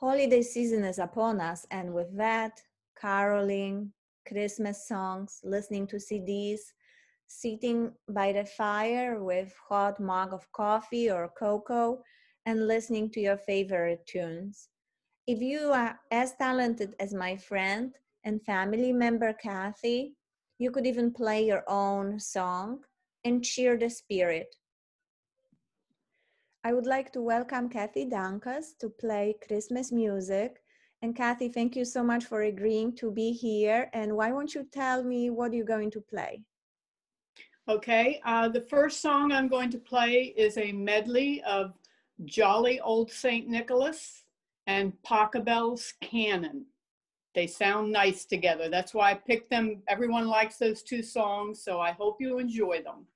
holiday season is upon us, and with that, caroling, Christmas songs, listening to CDs, sitting by the fire with hot mug of coffee or cocoa, and listening to your favorite tunes. If you are as talented as my friend and family member Kathy, you could even play your own song and cheer the spirit. I would like to welcome Kathy Dankas to play Christmas music. And Kathy, thank you so much for agreeing to be here. And why won't you tell me what you're going to play? Okay, uh, the first song I'm going to play is a medley of Jolly Old St. Nicholas and Pachelbel's Canon. They sound nice together. That's why I picked them. Everyone likes those two songs, so I hope you enjoy them.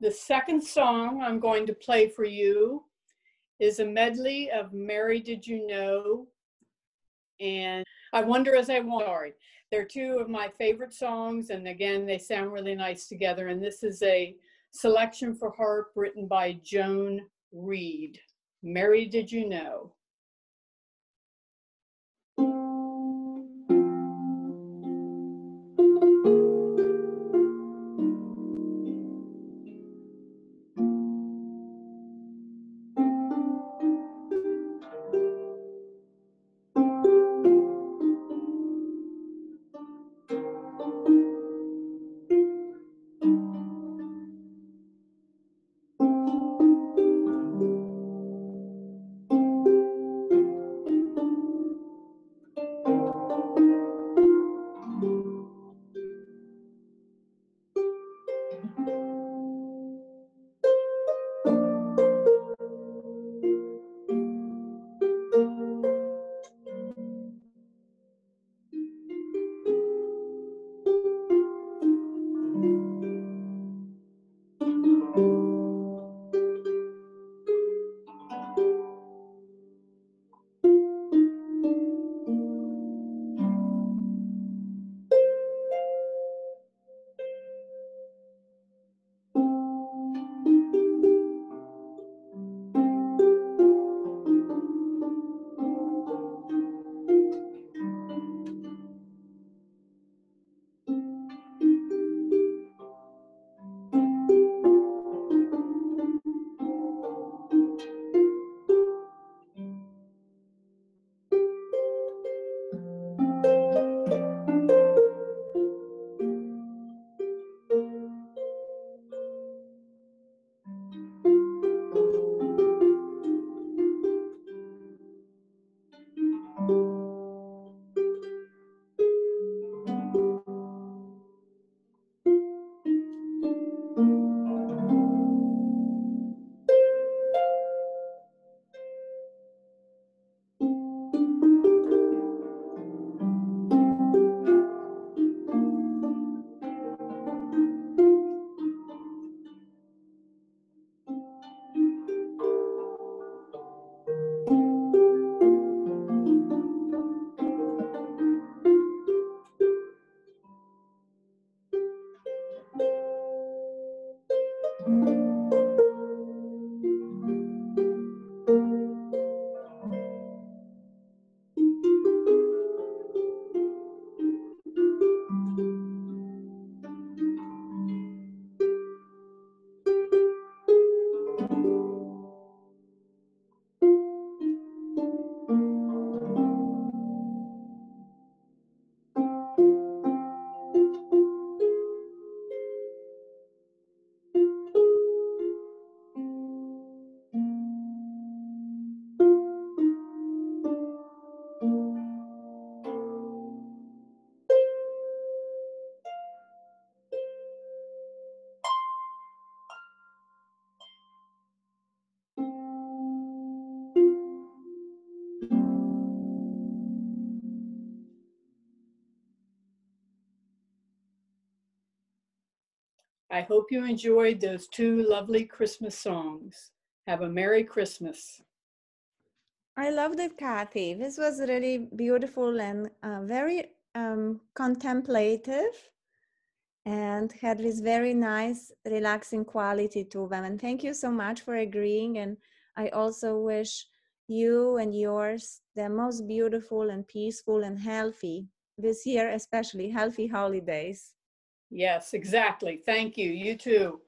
The second song I'm going to play for you is a medley of Mary Did You Know and I Wonder As I. Sorry. They're two of my favorite songs, and again, they sound really nice together. And this is a selection for harp written by Joan Reed. Mary Did You Know? I hope you enjoyed those two lovely Christmas songs. Have a Merry Christmas. I loved it, Kathy. This was really beautiful and uh, very um, contemplative and had this very nice, relaxing quality to them. And thank you so much for agreeing. And I also wish you and yours the most beautiful and peaceful and healthy this year, especially healthy holidays. Yes, exactly. Thank you. You too.